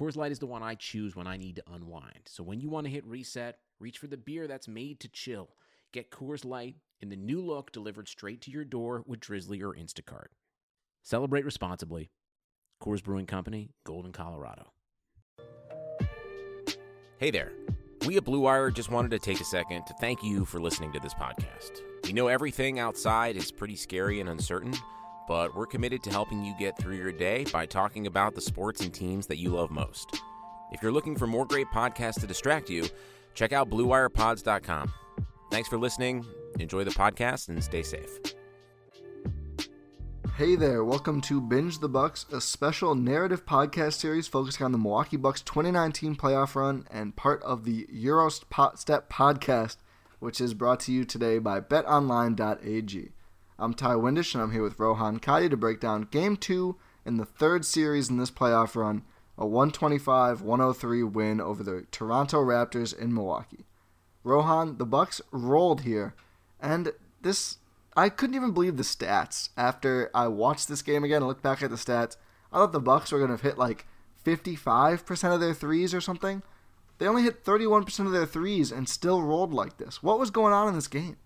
Coors Light is the one I choose when I need to unwind. So when you want to hit reset, reach for the beer that's made to chill. Get Coors Light in the new look delivered straight to your door with Drizzly or Instacart. Celebrate responsibly. Coors Brewing Company, Golden, Colorado. Hey there. We at Blue Wire just wanted to take a second to thank you for listening to this podcast. We know everything outside is pretty scary and uncertain, but we're committed to helping you get through your day by talking about the sports and teams that you love most. If you're looking for more great podcasts to distract you, check out BlueWirePods.com. Thanks for listening. Enjoy the podcast and stay safe. Hey there, welcome to Binge the Bucks, a special narrative podcast series focusing on the Milwaukee Bucks 2019 playoff run and part of the Eurostep podcast, which is brought to you today by betonline.ag. I'm Ti Windisch, and I'm here with Rohan Kadi to break down Game 2 in the third series in this playoff run, a 125 103 win over the Toronto Raptors in Milwaukee. Rohan, the Bucks rolled here, and this I couldn't even believe the stats after I watched this game again and looked back at the stats. I thought the Bucks were going to hit like 55% of their threes or something. They only hit 31% of their threes and still rolled like this. What was going on in this game?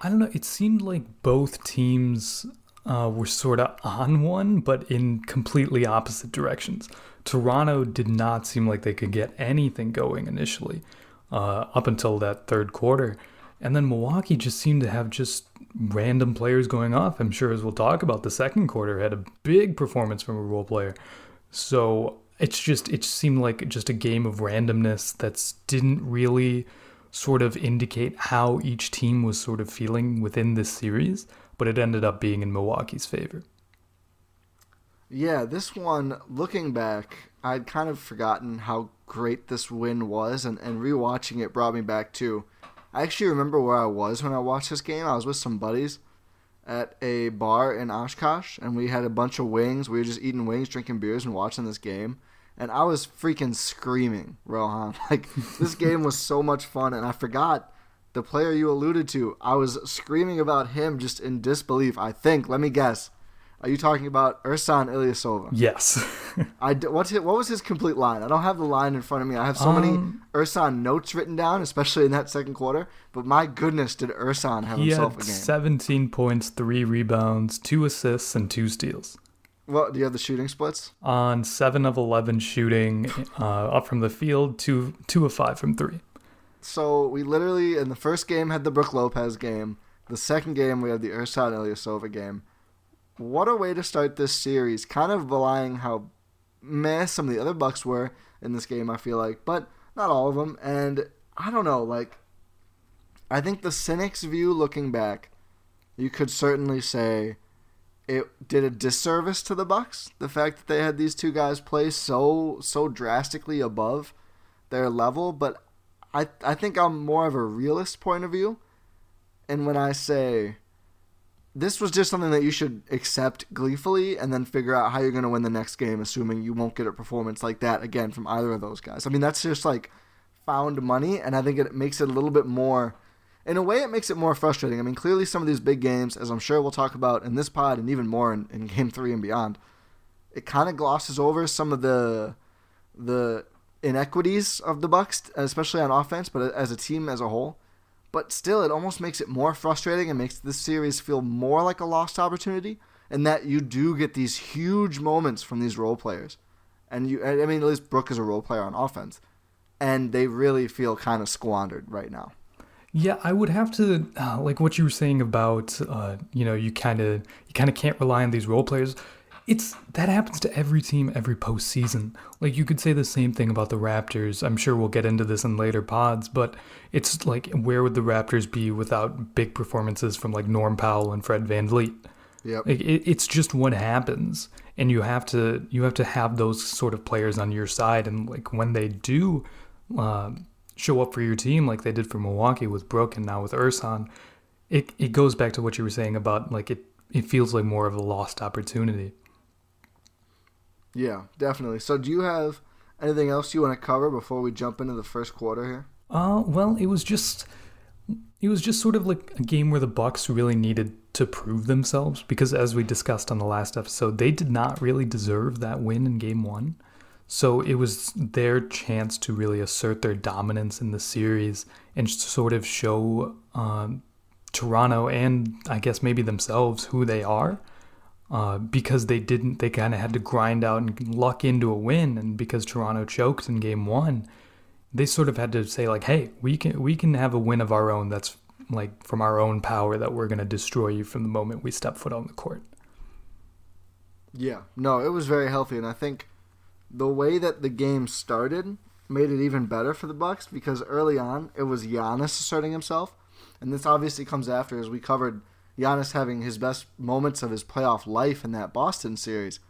I don't know. It seemed like both teams uh, were sort of on one, but in completely opposite directions. Toronto did not seem like they could get anything going initially, uh, up until that third quarter. And then Milwaukee just seemed to have just random players going off. I'm sure as we'll talk about, the second quarter had a big performance from a role player. So it's just it seemed like just a game of randomness that didn't really sort of indicate how each team was sort of feeling within this series, but it ended up being in Milwaukee's favor. Yeah, this one, looking back, I'd kind of forgotten how great this win was, and, and rewatching it brought me back to. I actually remember where I was when I watched this game. I was with some buddies at a bar in Oshkosh, and we had a bunch of wings. We were just eating wings, drinking beers, and watching this game. And I was freaking screaming, Rohan. Like, this game was so much fun, and I forgot the player you alluded to. I was screaming about him just in disbelief. I think, let me guess, are you talking about Ersan Ilyasova? Yes. I what's it, what was his complete line? I don't have the line in front of me. I have so um, many Ersan notes written down, especially in that second quarter. But my goodness, did Ersan have himself a game? 17 points, three rebounds, two assists, and two steals. What do you have the shooting splits? On seven of eleven shooting, uh, up from the field, two two of five from three. So we literally in the first game had the Brook Lopez game. The second game we had the Ersan Ilyasova game what a way to start this series. Kind of belying how meh some of the other Bucks were in this game, I feel like, but not all of them. And I don't know, like, I think the cynics' view looking back, you could certainly say it did a disservice to the Bucks. The fact that they had these two guys play so so drastically above their level, but I I think I'm more of a realist point of view. And when I say this was just something that you should accept gleefully and then figure out how you're going to win the next game, assuming you won't get a performance like that again from either of those guys. I mean, that's just like found money, and I think it makes it a little bit more. In a way, it makes it more frustrating. I mean, clearly, some of these big games, as I'm sure we'll talk about in this pod and even more in, in Game Three and beyond, it kind of glosses over some of the the inequities of the Bucks, especially on offense, but as a team as a whole. But still, it almost makes it more frustrating and makes this series feel more like a lost opportunity. And that you do get these huge moments from these role players, and you, I mean, at least Brook is a role player on offense, and they really feel kind of squandered right now. Yeah, I would have to uh, like what you were saying about uh, you know you kind of you kind of can't rely on these role players it's that happens to every team every postseason. Like you could say the same thing about the Raptors. I'm sure we'll get into this in later pods, but it's like where would the Raptors be without big performances from like Norm Powell and Fred VanVleet? Yep. Like it, it's just what happens, and you have to you have to have those sort of players on your side, and like when they do uh, show up for your team, like they did for Milwaukee with Brook and now with Ersan, it it goes back to what you were saying about like it it feels like more of a lost opportunity. Yeah, definitely. So, do you have anything else you want to cover before we jump into the first quarter here? Uh, well, it was just it was just sort of like a game where the Bucks really needed to prove themselves because as we discussed on the last episode, they did not really deserve that win in game 1. So it was their chance to really assert their dominance in the series and sort of show um, Toronto and I guess maybe themselves who they are uh, because they didn't, they kind of had to grind out and luck into a win. And because Toronto choked in game one, they sort of had to say like, "Hey, we can we can have a win of our own. That's like from our own power that we're going to destroy you from the moment we step foot on the court." Yeah, no, it was very healthy, and I think the way that the game started made it even better for the Bucks because early on it was Giannis asserting himself, and this obviously comes after as we covered Giannis having his best moments of his playoff life in that Boston series.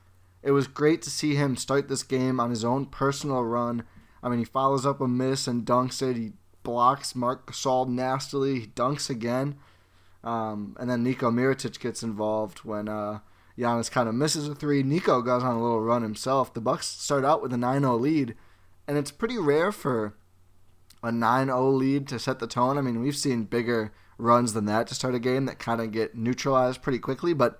It was great to see him start this game on his own personal run. I mean, he follows up a miss and dunks it. He blocks Marc Gasol nastily. He dunks again. Um, and then Nico Mirotic gets involved when uh, Giannis kind of misses a three. Nico goes on a little run himself. The Bucks start out with a 9-0 lead, and it's pretty rare for a 9-0 lead to set the tone. I mean, we've seen bigger – runs than that to start a game that kind of get neutralized pretty quickly. But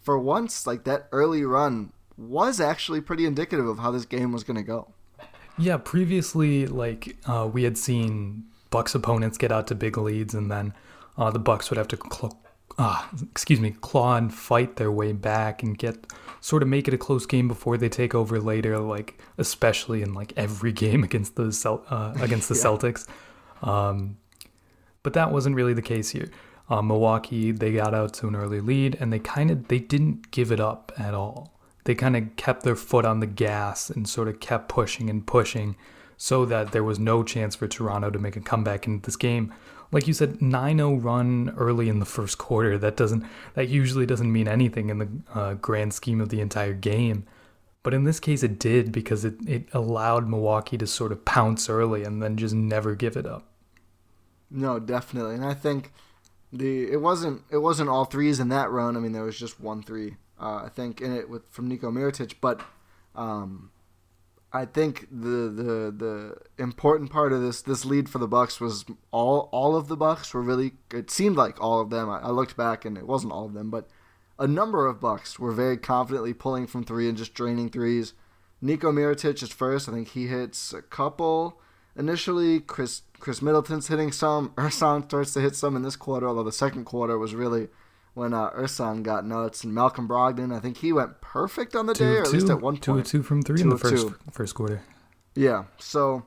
for once, like that early run was actually pretty indicative of how this game was going to go. Yeah, previously, like uh, we had seen Bucks opponents get out to big leads, and then uh, the Bucks would have to, cl- uh, excuse me, claw and fight their way back and get sort of make it a close game before they take over later. Like especially in like every game against the Cel- uh, against the yeah. Celtics. Um, but that wasn't really the case here. Uh, Milwaukee, they got out to an early lead and they kind of they didn't give it up at all. They kind of kept their foot on the gas and sort of kept pushing and pushing so that there was no chance for Toronto to make a comeback in this game. Like you said, 9-0 run early in the first quarter. That doesn't that usually doesn't mean anything in the uh, grand scheme of the entire game. But in this case, it did because it, it allowed Milwaukee to sort of pounce early and then just never give it up. No, definitely, and I think the it wasn't it wasn't all threes in that run. I mean, there was just one three, uh, I think, in it with from Nico Mirotic. But um, I think the the the important part of this this lead for the Bucks was all all of the Bucks were really. It seemed like all of them. I, I looked back and it wasn't all of them, but a number of Bucks were very confidently pulling from three and just draining threes. Nico Mirotic is first. I think he hits a couple initially. Chris Khris Middleton's hitting some. Ersan starts to hit some in this quarter, although the second quarter was really when uh, Ersan got nuts. And Malcolm Brogdon, I think he went perfect on the two day, or at least at one point. Two two from three two in the first two. first quarter. Yeah, so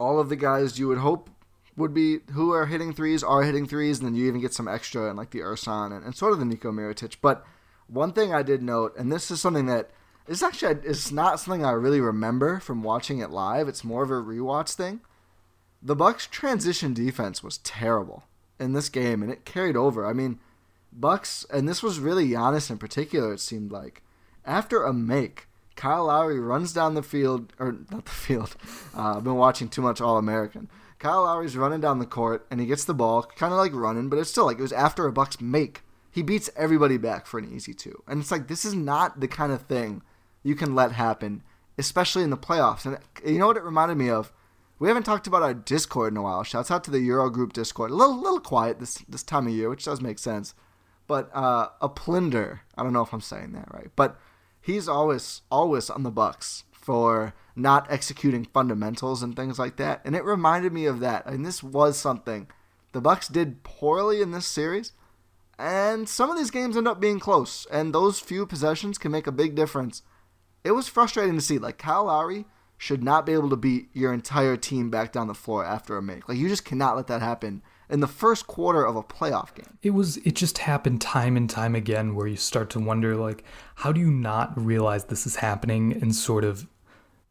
all of the guys you would hope would be who are hitting threes are hitting threes, and then you even get some extra and like the Ersan and, and sort of the Nico Mirotic. But one thing I did note, and this is something that is actually it's not something I really remember from watching it live. It's more of a rewatch thing the Bucks transition defense was terrible in this game, and it carried over. I mean, Bucks, and this was really Giannis in particular. It seemed like after a make, Kyle Lowry runs down the field, or not the field. Uh, I've been watching too much All American. Kyle Lowry's running down the court, and he gets the ball, kind of like running, but it's still like it was after a Bucks make. He beats everybody back for an easy two, and it's like this is not the kind of thing you can let happen, especially in the playoffs. And you know what it reminded me of? We haven't talked about our Discord in a while. Shouts out to the Eurogroup Discord. A little little quiet this this time of year, which does make sense. But uh, a Plinder, I don't know if I'm saying that right, but he's always always on the Bucks for not executing fundamentals and things like that. And it reminded me of that. And this was something the Bucks did poorly in this series. And some of these games end up being close, and those few possessions can make a big difference. It was frustrating to see. Like Kyle Lowry should not be able to beat your entire team back down the floor after a make. Like you just cannot let that happen in the first quarter of a playoff game. It was it just happened time and time again where you start to wonder like how do you not realize this is happening and sort of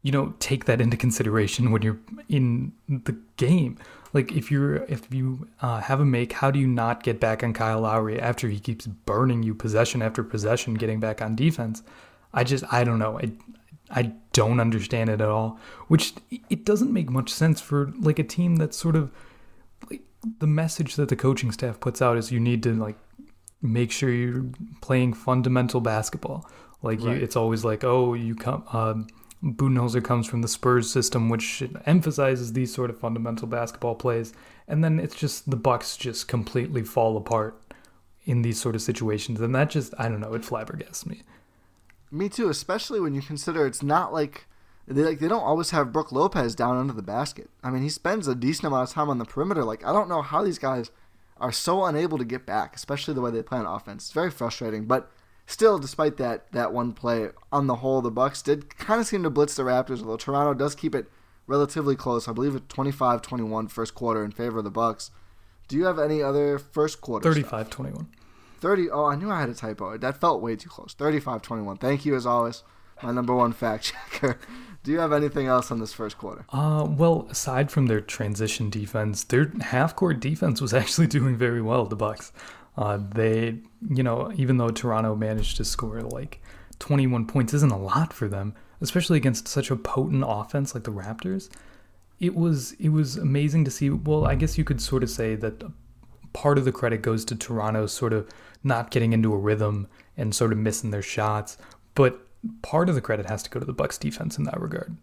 you know take that into consideration when you're in the game. Like if you're if you uh, have a make, how do you not get back on Kyle Lowry after he keeps burning you possession after possession, getting back on defense? I just I don't know. I I don't understand it at all. Which it doesn't make much sense for like a team that's sort of like the message that the coaching staff puts out is you need to like make sure you're playing fundamental basketball. Like right. you, it's always like, oh, you come. Uh, Budenholzer comes from the Spurs system, which emphasizes these sort of fundamental basketball plays, and then it's just the Bucks just completely fall apart in these sort of situations, and that just I don't know, it flabbergasts me. Me too, especially when you consider it's not like they like they don't always have Brook Lopez down under the basket. I mean, he spends a decent amount of time on the perimeter. Like I don't know how these guys are so unable to get back, especially the way they play on offense. It's very frustrating, but still, despite that that one play, on the whole, the Bucks did kind of seem to blitz the Raptors. Although Toronto does keep it relatively close, I believe it's 25-21 first quarter in favor of the Bucks. Do you have any other first quarter? 35-21. 30. Oh, I knew I had a typo. That felt way too close. 35-21. Thank you as always, my number one fact checker. Do you have anything else on this first quarter? Uh, well, aside from their transition defense, their half-court defense was actually doing very well. The Bucks. Uh, they, you know, even though Toronto managed to score like 21 points, isn't a lot for them, especially against such a potent offense like the Raptors. It was it was amazing to see. Well, I guess you could sort of say that part of the credit goes to Toronto sort of not getting into a rhythm and sort of missing their shots, but part of the credit has to go to the Bucks defense in that regard.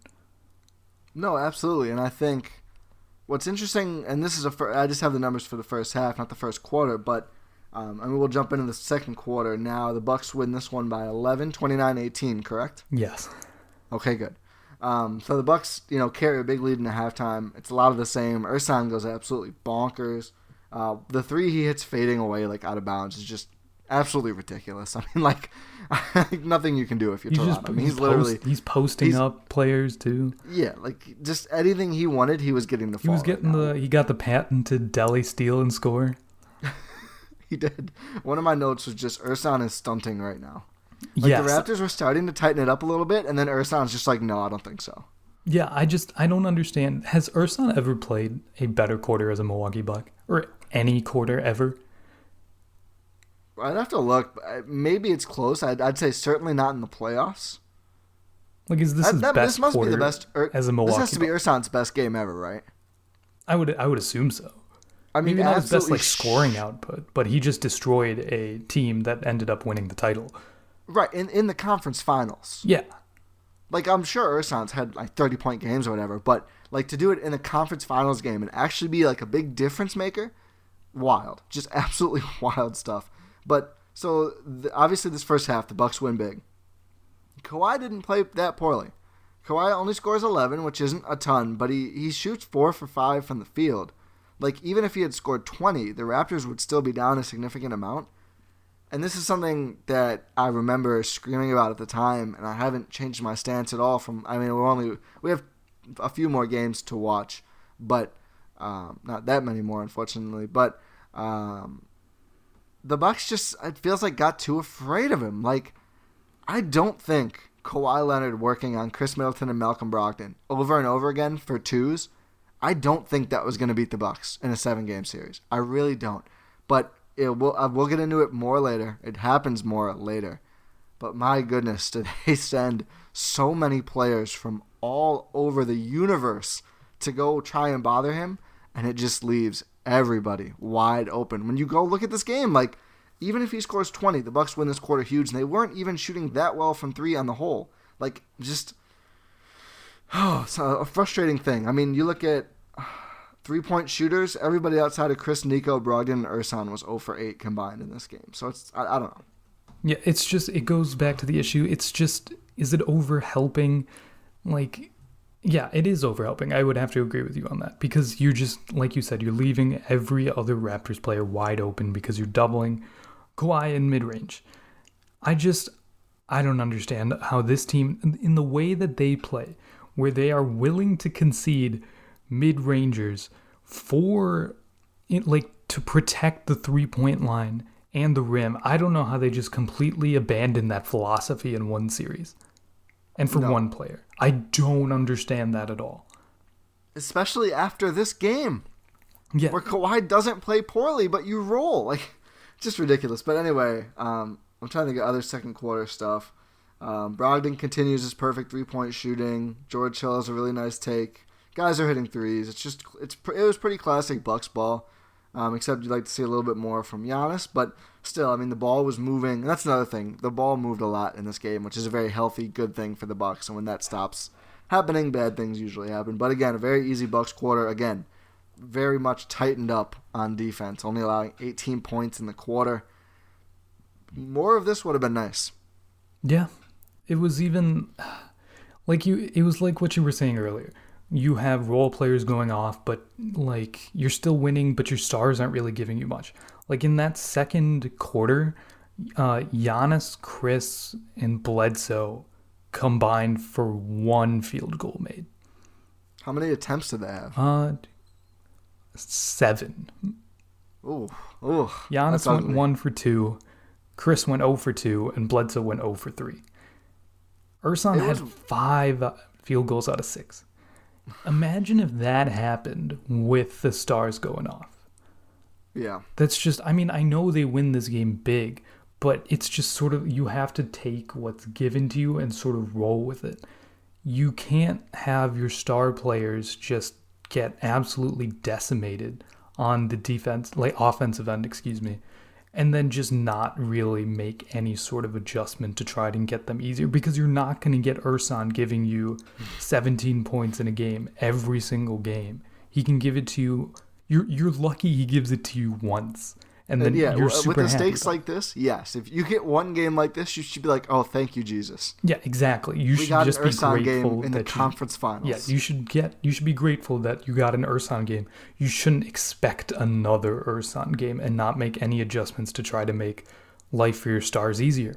No, absolutely, and I think what's interesting, and this is a fir- I just have the numbers for the first half, not the first quarter, but um, I mean, we'll jump into the second quarter now. The Bucks win this one by 11, 29-18, correct? Yes. Okay, good. Um, so the Bucks, you know, carry a big lead in the halftime. It's a lot of the same. Ersan goes absolutely bonkers. Uh, the three he hits fading away like out of bounds is just absolutely ridiculous. I mean, like nothing you can do if you're he's Toronto. I mean, he's, literally he's posting he's, up players too. Yeah, like just anything he wanted, he was getting the. He was getting right the. He got the patented deli steal and score he did. One of my notes was just Ersan is stunting right now. Like yes. the Raptors were starting to tighten it up a little bit, and then Ersan's just like, no, I don't think so. Yeah, I just I don't understand. Has Ersan ever played a better quarter as a Milwaukee Buck or any quarter ever? I'd have to look. Maybe it's close. I'd, I'd say certainly not in the playoffs. Like, is this his that, best? This must be the best er, as a Milwaukee. This has to be Ersan's best game ever, right? I would I would assume so. I mean, Maybe not his best like scoring output, but he just destroyed a team that ended up winning the title. Right in in the conference finals. Yeah, like I'm sure Ersan's had like 30 point games or whatever, but like to do it in a conference finals game and actually be like a big difference maker, wild, just absolutely wild stuff. But so the, obviously this first half the Bucks win big. Kawhi didn't play that poorly. Kawhi only scores 11, which isn't a ton, but he he shoots four for five from the field like even if he had scored 20, the Raptors would still be down a significant amount. And this is something that I remember screaming about at the time, and I haven't changed my stance at all. From I mean, we're only we have a few more games to watch, but um, not that many more, unfortunately. But um, the Bucks just it feels like got too afraid of him. Like I don't think Kawhi Leonard working on Khris Middleton and Malcolm Brogdon over and over again for twos I don't think that was going to beat the Bucks in a seven game series. I really don't. But it will, uh, we'll get into it more later. It happens more later. But my goodness, did they send so many players from all over the universe to go try and bother him? And it just leaves everybody wide open. When you go look at this game, like, even if he scores 20, the Bucks win this quarter huge, and they weren't even shooting that well from three on the whole. Like, just Oh, it's a frustrating thing. I mean, you look at three point shooters. Everybody outside of Chris, Nico, Brogdon, and Ersan was 0 for 8 combined in this game. So it's I, I don't know. Yeah, it's just it goes back to the issue. It's just is it over helping? Like, yeah, it is overhelping. I would have to agree with you on that because you're just like you said, you're leaving every other Raptors player wide open because you're doubling Kawhi in mid range. I just I don't understand how this team in the way that they play, where they are willing to concede mid rangers for like to protect the three point line and the rim. I don't know how they just completely abandoned that philosophy in one series and for no. one player. I don't understand that at all. Especially after this game. Yeah. Where Kawhi doesn't play poorly, but you roll. Like, just ridiculous. But anyway, um, I'm trying to get other second quarter stuff. Um, Brogdon continues his perfect three point shooting. George Hill has a really nice take. Guys are hitting threes. It's just it's it was pretty classic Bucks ball. Um, except you'd like to see a little bit more from Giannis. But still, I mean, the ball was moving. And that's another thing. The ball moved a lot in this game, which is a very healthy, good thing for the Bucks. And when that stops happening, bad things usually happen. But again, a very easy Bucks quarter. Again, very much tightened up on defense, only allowing 18 points in the quarter. More of this would have been nice. Yeah, it was even like you. It was like what you were saying earlier you have role players going off, but like you're still winning, but your stars aren't really giving you much. Like in that second quarter, uh, Giannis, Chris, and Bledsoe combined for one field goal made. How many attempts did they have? Uh, seven. Ooh, ooh. Giannis went ugly. one for two, Chris went 0 for two, and Bledsoe went 0 for three. Ersan had five field goals out of six. Imagine if that happened with the stars going off. Yeah. That's just, I mean, I know they win this game big, but it's just sort of, you have to take what's given to you and sort of roll with it. You can't have your star players just get absolutely decimated on the defense, like offensive end, excuse me, and then just not really make any sort of adjustment to try and get them easier because you're not going to get Ersan giving you 17 points in a game every single game. He can give it to you. You're you're lucky he gives it to you once and then yeah, uh, with the stakes like this, yes. If you get one game like this, you should be like, "Oh, thank you, Jesus." Yeah, exactly. You we should just be grateful game in the conference finals. Yeah, you should get. You should be grateful that you got an Ersan game. You shouldn't expect another Ersan game and not make any adjustments to try to make life for your stars easier.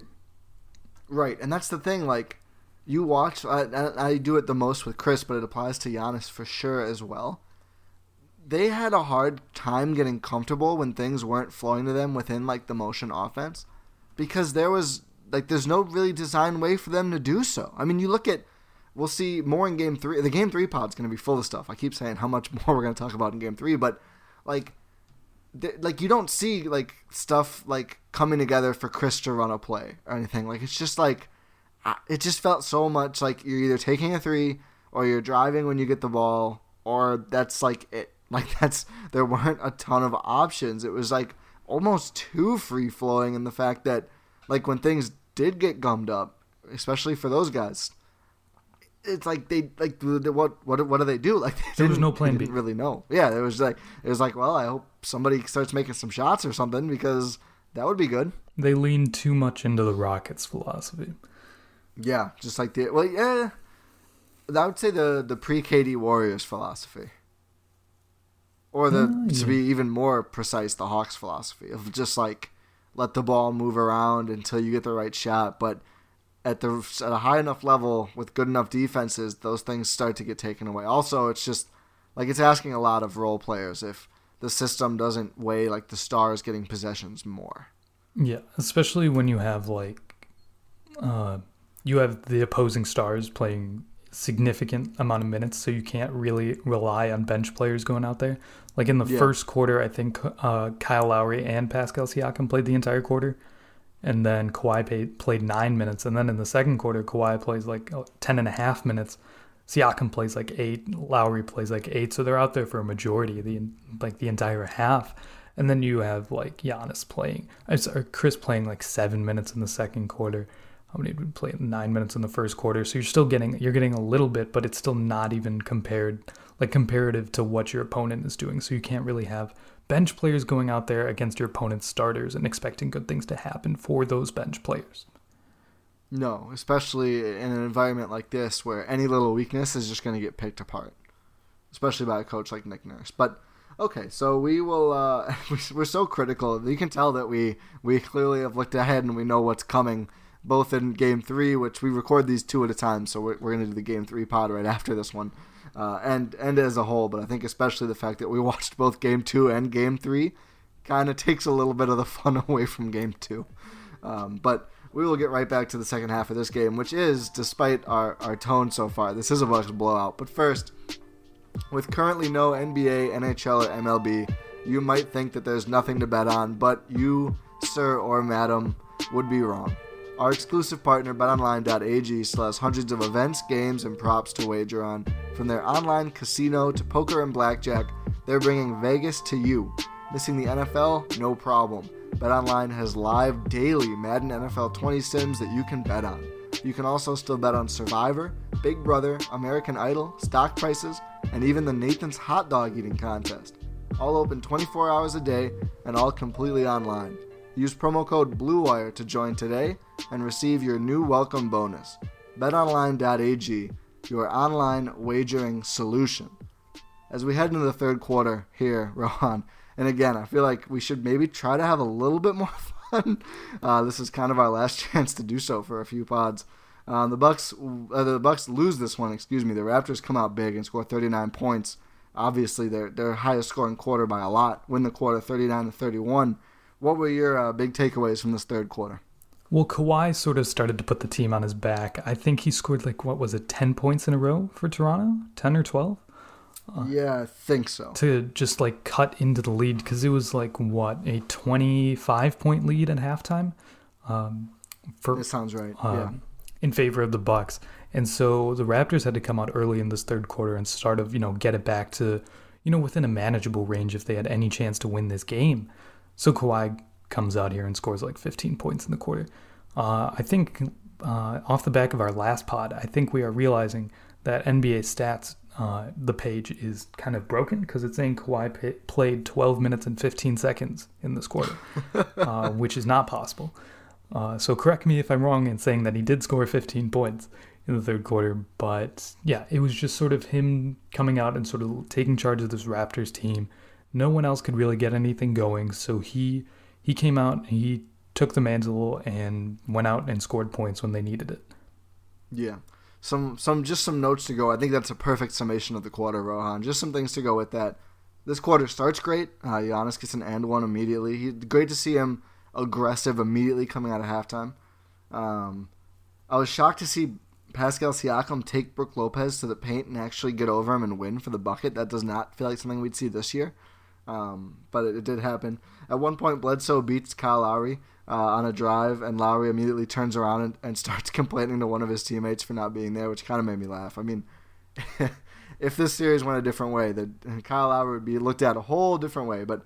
Right, and that's the thing. Like, you watch. I, I do it the most with Chris, but it applies to Giannis for sure as well they had a hard time getting comfortable when things weren't flowing to them within like the motion offense because there was like there's no really designed way for them to do so. I mean, you look at we'll see more in game 3. The game 3 pod's going to be full of stuff. I keep saying how much more we're going to talk about in game 3, but like th- like you don't see like stuff like coming together for Chris to run a play or anything. Like it's just like it just felt so much like you're either taking a 3 or you're driving when you get the ball or that's like it like that's there weren't a ton of options. It was like almost too free flowing in the fact that like when things did get gummed up, especially for those guys, it's like they like what what what do they do? Like there was no plan B. Really know. Yeah, it was like it was like well, I hope somebody starts making some shots or something because that would be good. They leaned too much into the Rockets philosophy. Yeah, just like the well, yeah. I would say the the pre KD Warriors philosophy or the oh, yeah. to be even more precise, the Hawks philosophy of just like let the ball move around until you get the right shot. But at the at a high enough level with good enough defenses, those things start to get taken away. Also, it's just like it's asking a lot of role players if the system doesn't weigh like the stars getting possessions more. Yeah, especially when you have like uh you have the opposing stars playing significant amount of minutes, so you can't really rely on bench players going out there. Like in the yeah. first quarter, I think uh, Kyle Lowry and Pascal Siakam played the entire quarter, and then Kawhi paid, played nine minutes. And then in the second quarter, Kawhi plays like oh, 10 and a half minutes. Siakam plays like eight. Lowry plays like eight. So they're out there for a majority of the like the entire half. And then you have like Giannis playing, or Chris playing like seven minutes in the second quarter. How many did we play? Nine minutes in the first quarter. So you're still getting you're getting a little bit, but it's still not even compared like comparative to what your opponent is doing. So you can't really have bench players going out there against your opponent's starters and expecting good things to happen for those bench players. No, especially in an environment like this where any little weakness is just going to get picked apart, especially by a coach like Nick Nurse. But okay, so we will. Uh, we're so critical. You can tell that we we clearly have looked ahead and we know what's coming. Both in Game Three, which we record these two at a time, so we're, we're going to do the Game Three pod right after this one, uh, and and as a whole. But I think especially the fact that we watched both Game Two and Game Three kind of takes a little bit of the fun away from Game Two. Um, but we will get right back to the second half of this game, which is, despite our, our tone so far, this is a bunch of blowout. But first, with currently no NBA, NHL, or MLB, you might think that there's nothing to bet on, but you, sir or madam, would be wrong. Our exclusive partner, betonline.ag, has hundreds of events, games, and props to wager on. From their online casino to poker and blackjack, they're bringing Vegas to you. Missing the NFL? No problem. BetOnline has live daily Madden NFL 20 sims that you can bet on. You can also still bet on Survivor, Big Brother, American Idol, stock prices, and even the Nathan's hot dog eating contest. All open 24 hours a day and all completely online. Use promo code BLUEWIRE to join today and receive your new welcome bonus. BetOnline.ag, your online wagering solution. As we head into the third quarter here, Rohan, and again, I feel like we should maybe try to have a little bit more fun. Uh, this is kind of our last chance to do so for a few pods. Um, the Bucks, uh, the Bucks lose this one. Excuse me. The Raptors come out big and score 39 points. Obviously, their their highest scoring quarter by a lot. Win the quarter 39 to 31. What were your uh, big takeaways from this third quarter? Well, Kawhi sort of started to put the team on his back. I think he scored like what was it, 10 points in a row for Toronto, 10 or 12. Uh, yeah, I think so. To just like cut into the lead because it was like what a twenty-five point lead at halftime. Um, for that sounds right. Uh, yeah. In favor of the Bucks, and so the Raptors had to come out early in this third quarter and start of you know get it back to you know within a manageable range if they had any chance to win this game. So Kawhi comes out here and scores like 15 points in the quarter. Uh, I think uh, off the back of our last pod, I think we are realizing that NBA stats uh, the page is kind of broken because it's saying Kawhi p- played 12 minutes and 15 seconds in this quarter, uh, which is not possible. Uh, so correct me if I'm wrong in saying that he did score 15 points in the third quarter, but yeah, it was just sort of him coming out and sort of taking charge of this Raptors team. No one else could really get anything going, so he he came out, he took the mantle and went out and scored points when they needed it. Yeah some some just some notes to go. I think that's a perfect summation of the quarter, Rohan. Just some things to go with that. This quarter starts great. Uh, Giannis gets an and one immediately. He, great to see him aggressive immediately coming out of halftime. Um, I was shocked to see Pascal Siakam take Brook Lopez to the paint and actually get over him and win for the bucket. That does not feel like something we'd see this year, um, but it, it, did happen. At one point, Bledsoe beats Kyle Lowry uh, on a drive, and Lowry immediately turns around and, and starts complaining to one of his teammates for not being there, which kind of made me laugh. I mean, if this series went a different way, that Kyle Lowry would be looked at a whole different way. But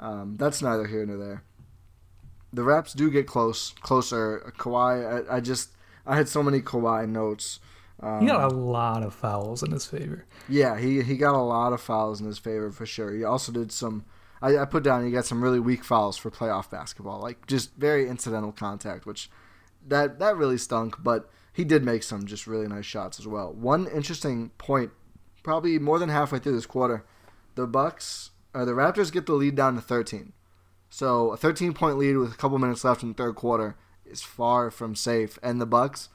um, that's neither here nor there. The Raps do get close, closer. Kawhi, I, I just I had so many Kawhi notes. Um, he got a lot of fouls in his favor. Yeah, he he got a lot of fouls in his favor for sure. He also did some I, I put down he got some really weak fouls for playoff basketball, like just very incidental contact, which that that really stunk. But he did make some just really nice shots as well. One interesting point, probably more than halfway through this quarter, the Bucks or the Raptors get the lead down to 13. So a 13 point lead with a couple minutes left in the third quarter is far from safe, and the Bucks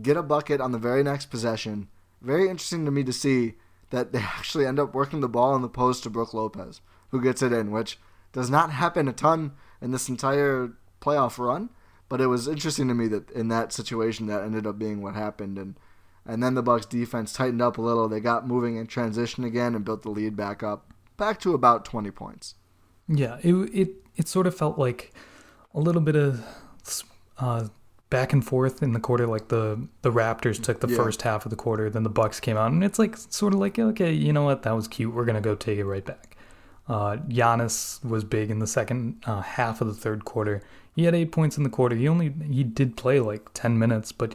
get a bucket on the very next possession. Very interesting to me to see that they actually end up working the ball in the post to Brook Lopez who gets it in, which does not happen a ton in this entire playoff run. But it was interesting to me that in that situation that ended up being what happened, and and then the Bucks defense tightened up a little. They got moving in transition again and built the lead back up, back to about twenty points. Yeah, it it it sort of felt like a little bit of uh, back and forth in the quarter. Like the the Raptors took the yeah. first half of the quarter, then the Bucks came out, and it's like sort of like okay, you know what, that was cute. We're gonna go take it right back. Uh, Giannis was big in the second uh, half of the third quarter. He had eight points in the quarter. He only he did play like ten minutes, but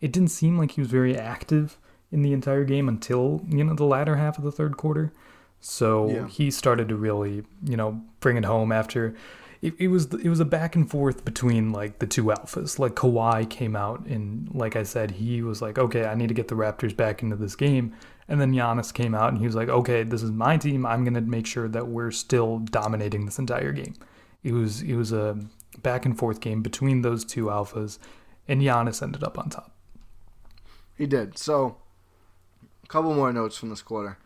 it didn't seem like he was very active in the entire game until you know the latter half of the third quarter. So Yeah. he started to really you know bring it home after. It, it was it was a back and forth between like the two alphas. Like Kawhi came out and like I said, he was like, okay, I need to get the Raptors back into this game. And then Giannis came out and he was like, okay, this is my team. I'm gonna make sure that we're still dominating this entire game. It was it was a back and forth game between those two alphas, and Giannis ended up on top. He did. So, a couple more notes from this quarter.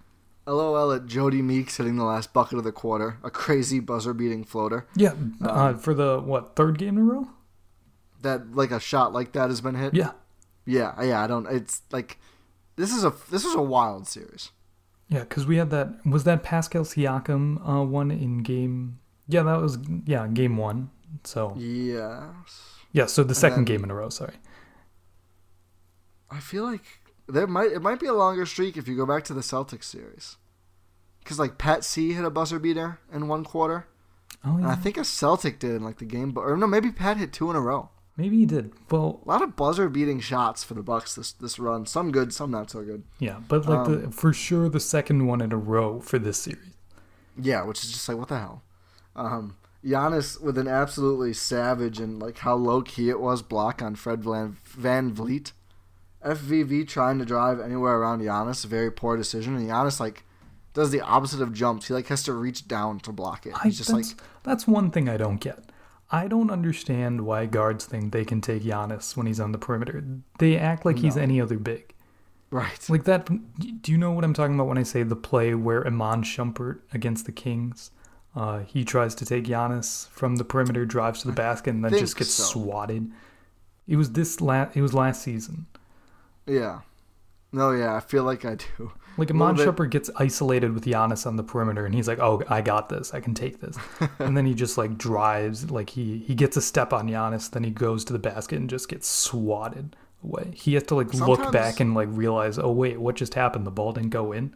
LOL at Jodie Meeks hitting the last bucket of the quarter, a crazy buzzer beating floater. Yeah, uh, for the what third game in a row? That like a shot like that has been hit. Yeah, yeah, yeah. I don't. It's like this is a this is a wild series. yeah, because we had that. Was that Pascal Siakam uh, one in game? Yeah, that was yeah game one. So Yes. yeah, so the second then- game in a row. Sorry. I feel like there might it might be a longer streak if you go back to the Celtics series. Cause like Pat C hit a buzzer beater in one quarter, Oh and I think a Celtic did in like the game, but or no, maybe Pat hit two in a row. maybe he did. Well, A lot of buzzer beating shots for the Bucks this this run. Some good, some not so good. yeah, but like Um, the for sure the second one in a row for this series. Yeah, which is just like what the hell. Um, Giannis with an absolutely savage and like how low key it was block on Fred Van, VanVleet. FVV trying to drive anywhere around Giannis, very poor decision. And Giannis like does the opposite of jumps. He like has to reach down to block it. I, He's just like that's, that's one thing I don't get. I don't understand why guards think they can take Giannis when he's on the perimeter. They act like he's any other big. right. Like that. Do you know what I'm talking about when I say the play where Iman Shumpert against the Kings? Uh, he tries to take Giannis from the perimeter, drives to the basket, and then just gets so. swatted. It was this last. It was last season. Yeah. No, yeah, I feel like I do. Like Iman bit- gets isolated with Giannis on the perimeter, and he's like, "Oh, I got this. I can take this." and then he just like drives, like he he gets a step on Giannis, then he goes to the basket and just gets swatted away. He has to like look back and like realize, "Oh wait, what just happened? The ball didn't go in."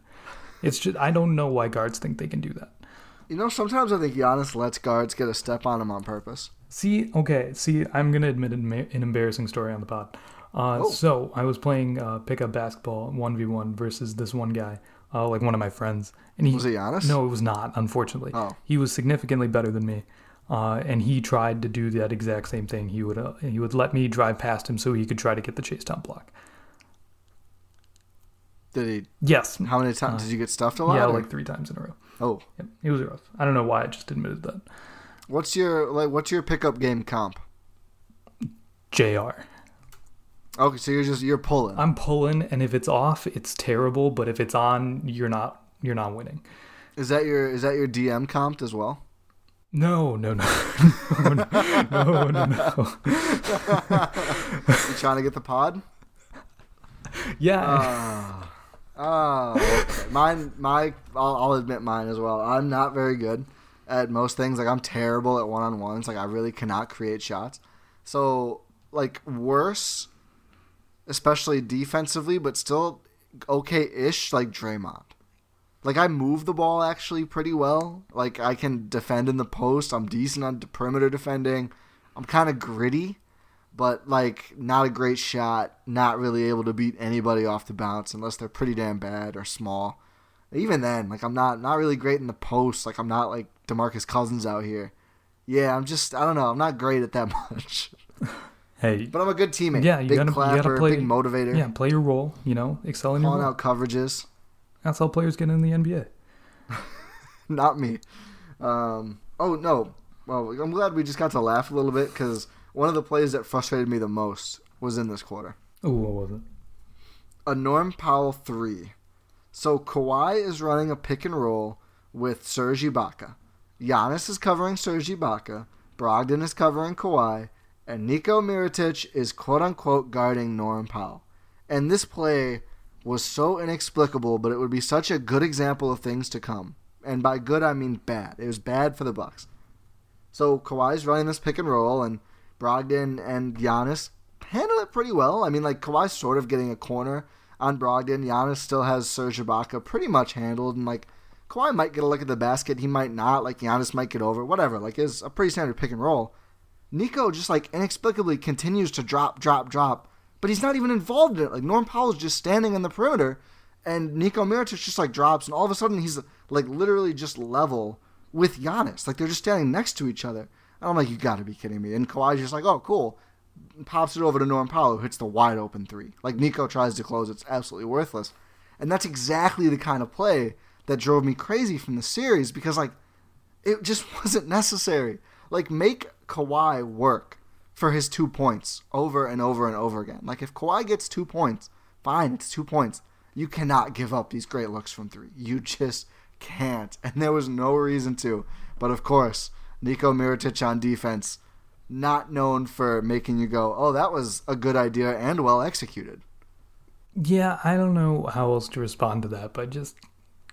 It's just I don't know why guards think they can do that. You know, sometimes I think Giannis lets guards get a step on him on purpose. See, okay, see, I'm gonna admit an, an embarrassing story on the pod. Uh, Oh. So I was playing uh, pickup basketball one v one versus this one guy, uh, like one of my friends, and he Was it Giannis? No, it was not. Unfortunately, Oh. he was significantly better than me, uh, and he tried to do that exact same thing. He would uh, he would let me drive past him so he could try to get the chase down block. Did he? Yes, How many times did you get stuffed a lot? yeah, or- like three times in a row. oh, Yep, it was rough. I don't know why I just admitted that. what's your like? What's your pickup game comp? Jr. Okay, so you're just you're pulling. I'm pulling, and if it's off, it's terrible. But if it's on, you're not you're not winning. Is that your is that your DM comp as well? No, no, no, no, no, no, no. You trying to get the pod? Yeah, Ah, ah, okay. Mine, my, I'll, I'll admit mine as well. I'm not very good at most things. Like I'm terrible at one on ones. Like I really cannot create shots. So like worse, especially defensively, but still okay-ish. Like Draymond. Like I move the ball actually pretty well. Like I can defend in the post. I'm decent on perimeter defending. I'm kind of gritty, but like not a great shot. Not really able to beat anybody off the bounce unless they're pretty damn bad or small. Even then, like I'm not not really great in the post. Like I'm not like Demarcus Cousins out here. Yeah, I'm just I don't know. I'm not great at that much. Hey, But I'm a good teammate. Yeah, you big gotta- you gotta play- big motivator. yeah, play your role. You know, excel in your role. out coverages. That's how players get in the NBA. not me. Um, oh no. Well, I'm glad we just got to laugh a little bit because one of the plays that frustrated me the most was in this quarter. Oh, what was it? A Norm Powell three. So Kawhi is running a pick and roll with Serge Ibaka. Giannis is covering Serge Ibaka. Brogdon is covering Kawhi, and Nico Mirotic is quote unquote guarding Norm Powell. And this play was so inexplicable, but it would be such a good example of things to come. And by good I mean bad. It was bad for the Bucks. So Kawhi's running this pick and roll, and Brogdon and Giannis handle it pretty well. I mean, like Kawhi's sort of getting a corner on Brogdon. Giannis still has Serge Ibaka pretty much handled, and like Kawhi might get a look at the basket, he might not. Like Giannis might get over, whatever. Like it's a pretty standard pick and roll. Nico just like inexplicably continues to drop, drop, drop, but he's not even involved in it. Like Norm Powell's just standing in the perimeter, and Nico Mirotic just like drops, and all of a sudden he's like literally just level with Giannis. Like they're just standing next to each other. And I'm like, you got to be kidding me. And Kawhi's just like, oh, cool. Pops it over to Norm Powell, who hits the wide open three. Like Nico tries to close, it's absolutely worthless. And that's exactly the kind of play that drove me crazy from the series because like it just wasn't necessary. Like make Kawhi work for his two points over and over and over again. Like if Kawhi gets two points, fine, it's two points. You cannot give up these great looks from three. You just can't. And there was no reason to. But of course, Nico Mirotic on defense, not known for making you go, oh, that was a good idea and well executed. Yeah, I don't know how else to respond to that, but just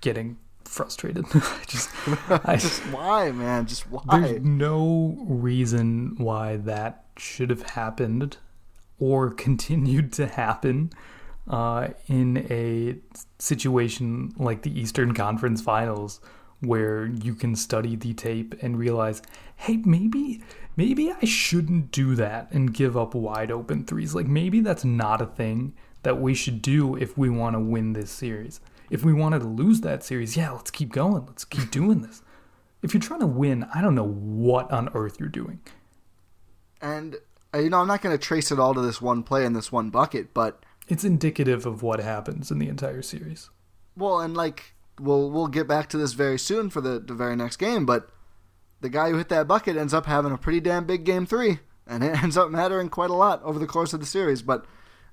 getting frustrated. just, I, just why, man? Just why? There's no reason why that should have happened or continued to happen uh, in a situation like the Eastern Conference Finals, where you can study the tape and realize, hey, maybe maybe I shouldn't do that and give up wide open threes. Like maybe that's not a thing that we should do if we want to win this series. If we wanted to lose that series, yeah, let's keep going. Let's keep doing this. If you're trying to win, I don't know what on earth you're doing. And uh, you know, I'm not going to trace it all to this one play and this one bucket, but it's indicative of what happens in the entire series. Well, and like we'll we'll get back to this very soon for the, the very next game, but the guy who hit that bucket ends up having a pretty damn big game three, and it ends up mattering quite a lot over the course of the series. But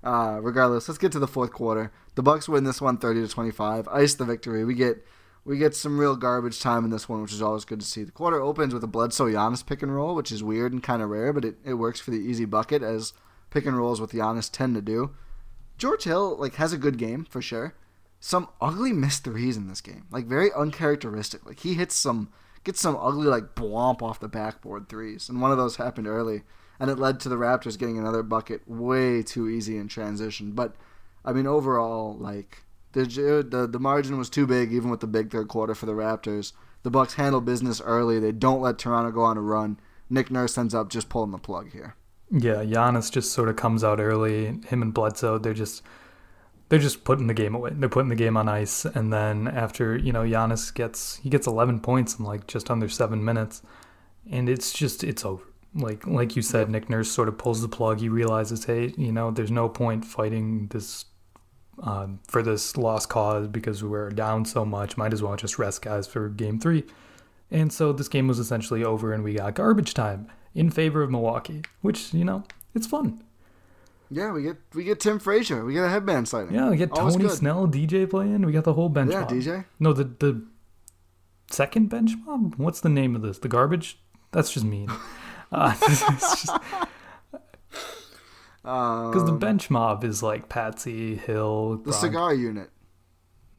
uh, regardless, let's get to the fourth quarter. The Bucks win this one 30 to 25, ice the victory. We get we get some real garbage time in this one, which is always good to see. The quarter opens with a Bledsoe Giannis pick and roll, which is weird and kind of rare, but it, it works for the easy bucket as pick and rolls with Giannis tend to do. George Hill like has a good game for sure. Some ugly missed threes in this game, like very uncharacteristic. Like he hits some gets some ugly like blomp off the backboard threes, and one of those happened early, and it led to the Raptors getting another bucket way too easy in transition. But I mean, overall, like the the the margin was too big, even with the big third quarter for the Raptors. The Bucks handle business early. They don't let Toronto go on a run. Nick Nurse ends up just pulling the plug here. Yeah, Giannis just sort of comes out early. Him and Bledsoe, they're just they're just putting the game away. They're putting the game on ice, and then after you know Giannis gets he gets 11 points in like just under seven minutes, and it's just it's over. Like like you said, Nick Nurse sort of pulls the plug. He realizes, hey, you know, there's no point fighting this um, for this lost cause because we're down so much. Might as well just rest guys for game three. And so this game was essentially over, and we got garbage time in favor of Milwaukee, which you know it's fun. Yeah, we get we get Tim Frazier. We get a headband sighting. Yeah, we get Always Tony good. Snell, DJ playing. We got the whole bench. Yeah, mob. DJ. No, the the second bench mob. What's the name of this? The garbage. That's just mean. uh, because um, the bench mob is like Patsy Hill. The cigar unit.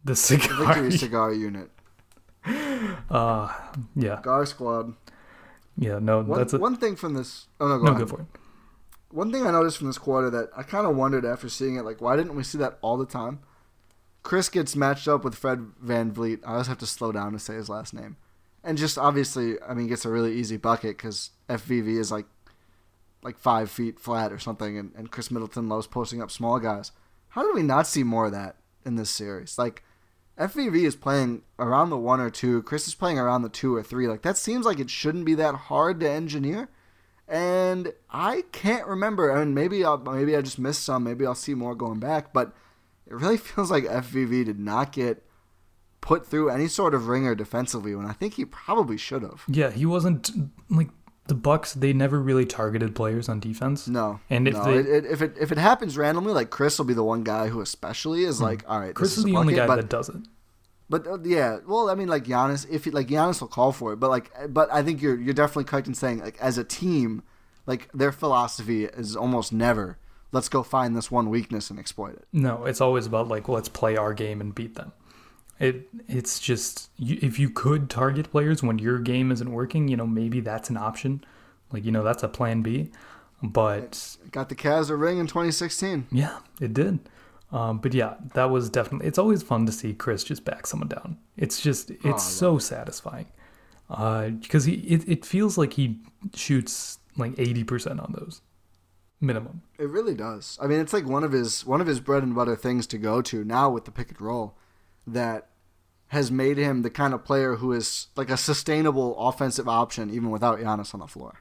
The cigar. The victory cigar unit. Uh, yeah. Gar squad. Yeah, no, one, that's a, one thing from this. Oh no, go no, on. go for it. One thing I noticed from this quarter that I kind of wondered after seeing it, like, why didn't we see that all the time? Khris gets matched up with Fred VanVleet. I always have to slow down to say his last name. And just obviously, I mean, gets a really easy bucket because FVV is like like five feet flat or something, and, and Khris Middleton loves posting up small guys. How did we not see more of that in this series? Like, FVV is playing around the one or two. Khris is playing around the two or three. Like that seems like it shouldn't be that hard to engineer. And I can't remember. I mean, maybe I'll, maybe I just missed some. Maybe I'll see more going back. But it really feels like FVV did not get put through any sort of ringer defensively when I think he probably should have. Yeah, he wasn't like the Bucks. They never really targeted players on defense. No, and if no, they, it, it, if it if it happens randomly, like Khris will be the one guy who especially is hmm. like, all right, Khris is, is the bucket, only guy but, that does it. But uh, yeah, well, I mean, like Giannis, if like Giannis will call for it, but like, but I think you're you're definitely correct in saying like as a team, like their philosophy is almost never let's go find this one weakness and exploit it. No, it's always about like let's play our game and beat them. It it's just if you could target players when your game isn't working, you know maybe that's an option. Like you know that's a plan B. But it got the Cavs a ring in 2016. Yeah, it did. Um, but yeah, that was definitely. It's always fun to see Khris just back someone down. It's just it's Oh, so satisfying because he it, it feels like he shoots like eighty percent on those minimum. It really does. I mean, it's like one of his one of his bread and butter things to go to now with the pick and roll that has made him the kind of player who is like a sustainable offensive option even without Giannis on the floor.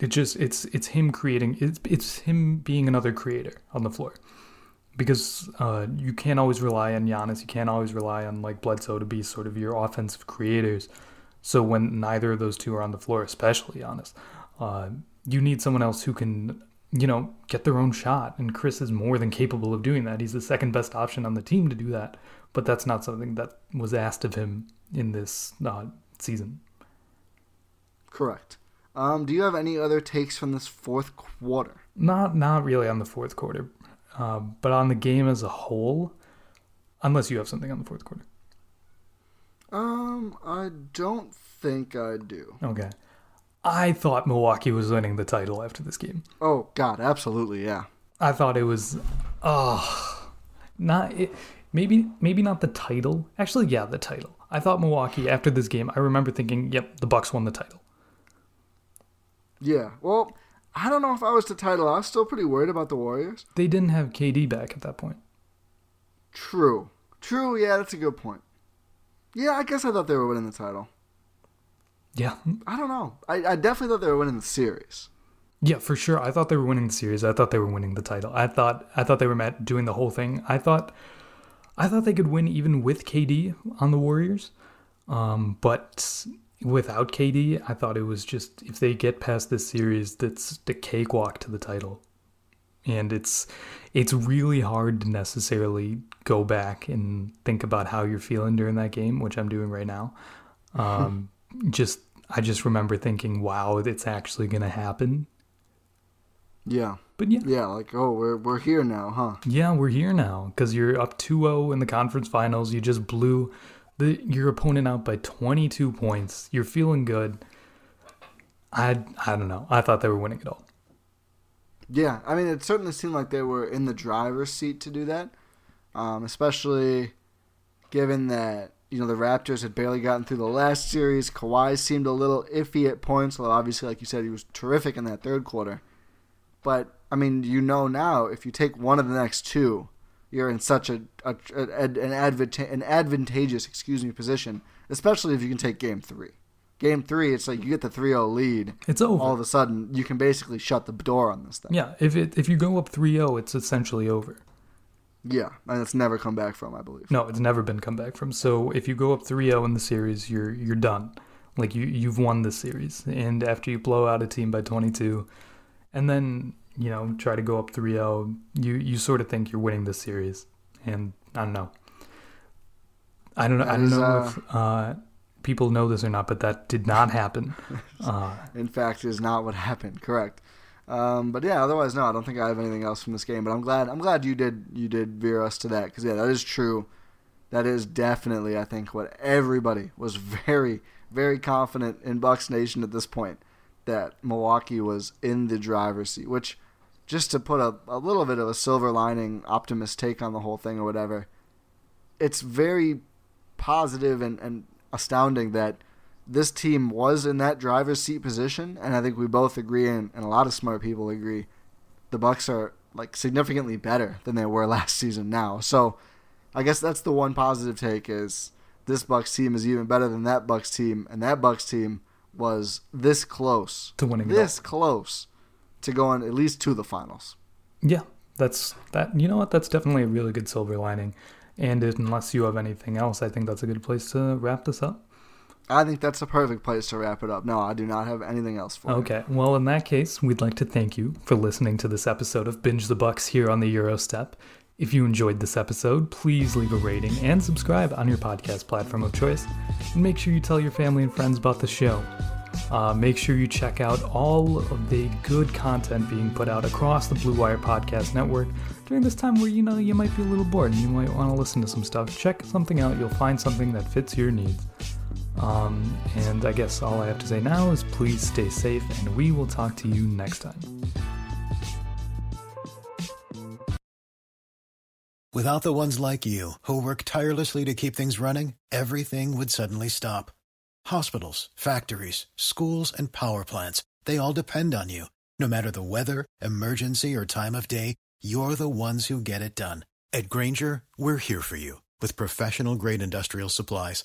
It just it's it's him creating it's it's him being another creator on the floor. Because uh, you can't always rely on Giannis, you can't always rely on like Bledsoe to be sort of your offensive creators. So when neither of those two are on the floor, especially Giannis, uh, you need someone else who can, you know, get their own shot. And Khris is more than capable of doing that. He's the second best option on the team to do that. But that's not something that was asked of him in this uh, season. Correct. Um, do you have any other takes from this fourth quarter? Not not really on the fourth quarter, uh, but on the game as a whole. Unless you have something on the fourth quarter. Um, I don't think I do. Okay. I thought Milwaukee was winning the title after this game. Oh God, absolutely, yeah. I thought it was, oh, not it, maybe maybe not the title. Actually, yeah, the title. I thought Milwaukee after this game. I remember thinking, yep, the Bucks won the title. Yeah. Well, I don't know if I was the title. I was still pretty worried about the Warriors. They didn't have KD back at that point. True. True. Yeah, that's a good point. Yeah, I guess I thought they were winning the title. Yeah, I don't know. I, I definitely thought they were winning the series. yeah, for sure. I thought they were winning the series. I thought they were winning the title. I thought I thought they were met doing the whole thing. I thought I thought they could win even with KD on the Warriors. Um, but without KD, I thought it was just if they get past this series, that's the cakewalk to the title. And it's it's really hard to necessarily go back and think about how you're feeling during that game, which I'm doing right now. Um, just I just remember thinking, wow, it's actually gonna happen. Yeah. But yeah, Yeah, like, oh, we're, we're here now, huh? yeah, we're here now because you're up 2-0 in the conference finals. You just blew the your opponent out by 22 points. You're feeling good. I I don't know. I thought they were winning it all. Yeah, I mean, it certainly seemed like they were in the driver's seat to do that, um, especially given that you know the Raptors had barely gotten through the last series. Kawhi seemed a little iffy at points, although obviously, like you said, he was terrific in that third quarter. But I mean, you know now if you take one of the next two, you're in such a, a, a an advanta- an advantageous excuse me position, especially if you can take Game Three. Game Three, it's like you get the 3-0 lead. It's over. All of a sudden, you can basically shut the door on this thing. yeah, if it if you go up 3-0, it's essentially over. Yeah, and it's never come back from, I believe. No, it's never been come back from. So if you go up 3-0 in the series, you're you're done. Like you you've won this series. And after you blow out a team by 22 and then, you know, try to go up 3-0, you you sort of think you're winning this series. And I don't know. I don't know. I don't is, know uh, if uh, people know this or not, but that did not happen. Uh, In fact, is not what happened. Correct. Um, but yeah, otherwise, no, I don't think I have anything else from this game. But I'm glad. I'm glad you did. You did veer us to that because yeah, that is true. That is definitely, I think, what everybody was very, very confident in Bucks Nation at this point that Milwaukee was in the driver's seat. Which, just to put a, a little bit of a silver lining, optimist take on the whole thing or whatever, it's very positive and, and astounding that this team was in that driver's seat position, and I think we both agree, and, and a lot of smart people agree, the Bucks are like significantly better than they were last season now. So, I guess that's the one positive take is this Bucks team is even better than that Bucks team, and that Bucks team was this close, To winning this close, to going at least to the finals. Yeah, that's that. You know what? That's definitely a really good silver lining. And unless you have anything else, I think that's a good place to wrap this up. I think that's a perfect place to wrap it up. No, I do not have anything else for you. Okay, well, in that case, we'd like to thank you for listening to this episode of Binge the Bucks here on the Eurostep. If you enjoyed this episode, please leave a rating and subscribe on your podcast platform of choice. And make sure you tell your family and friends about the show. Uh, make sure you check out all of the good content being put out across the Blue Wire Podcast Network during this time where you know you might be a little bored and you might want to listen to some stuff. Check something out, you'll find something that fits your needs. Um, and I guess all I have to say now is please stay safe, and we will talk to you next time. Without the ones like you, who work tirelessly to keep things running, everything would suddenly stop. Hospitals, factories, schools, and power plants, they all depend on you. No matter the weather, emergency, or time of day, you're the ones who get it done. At Grainger, we're here for you with professional grade industrial supplies.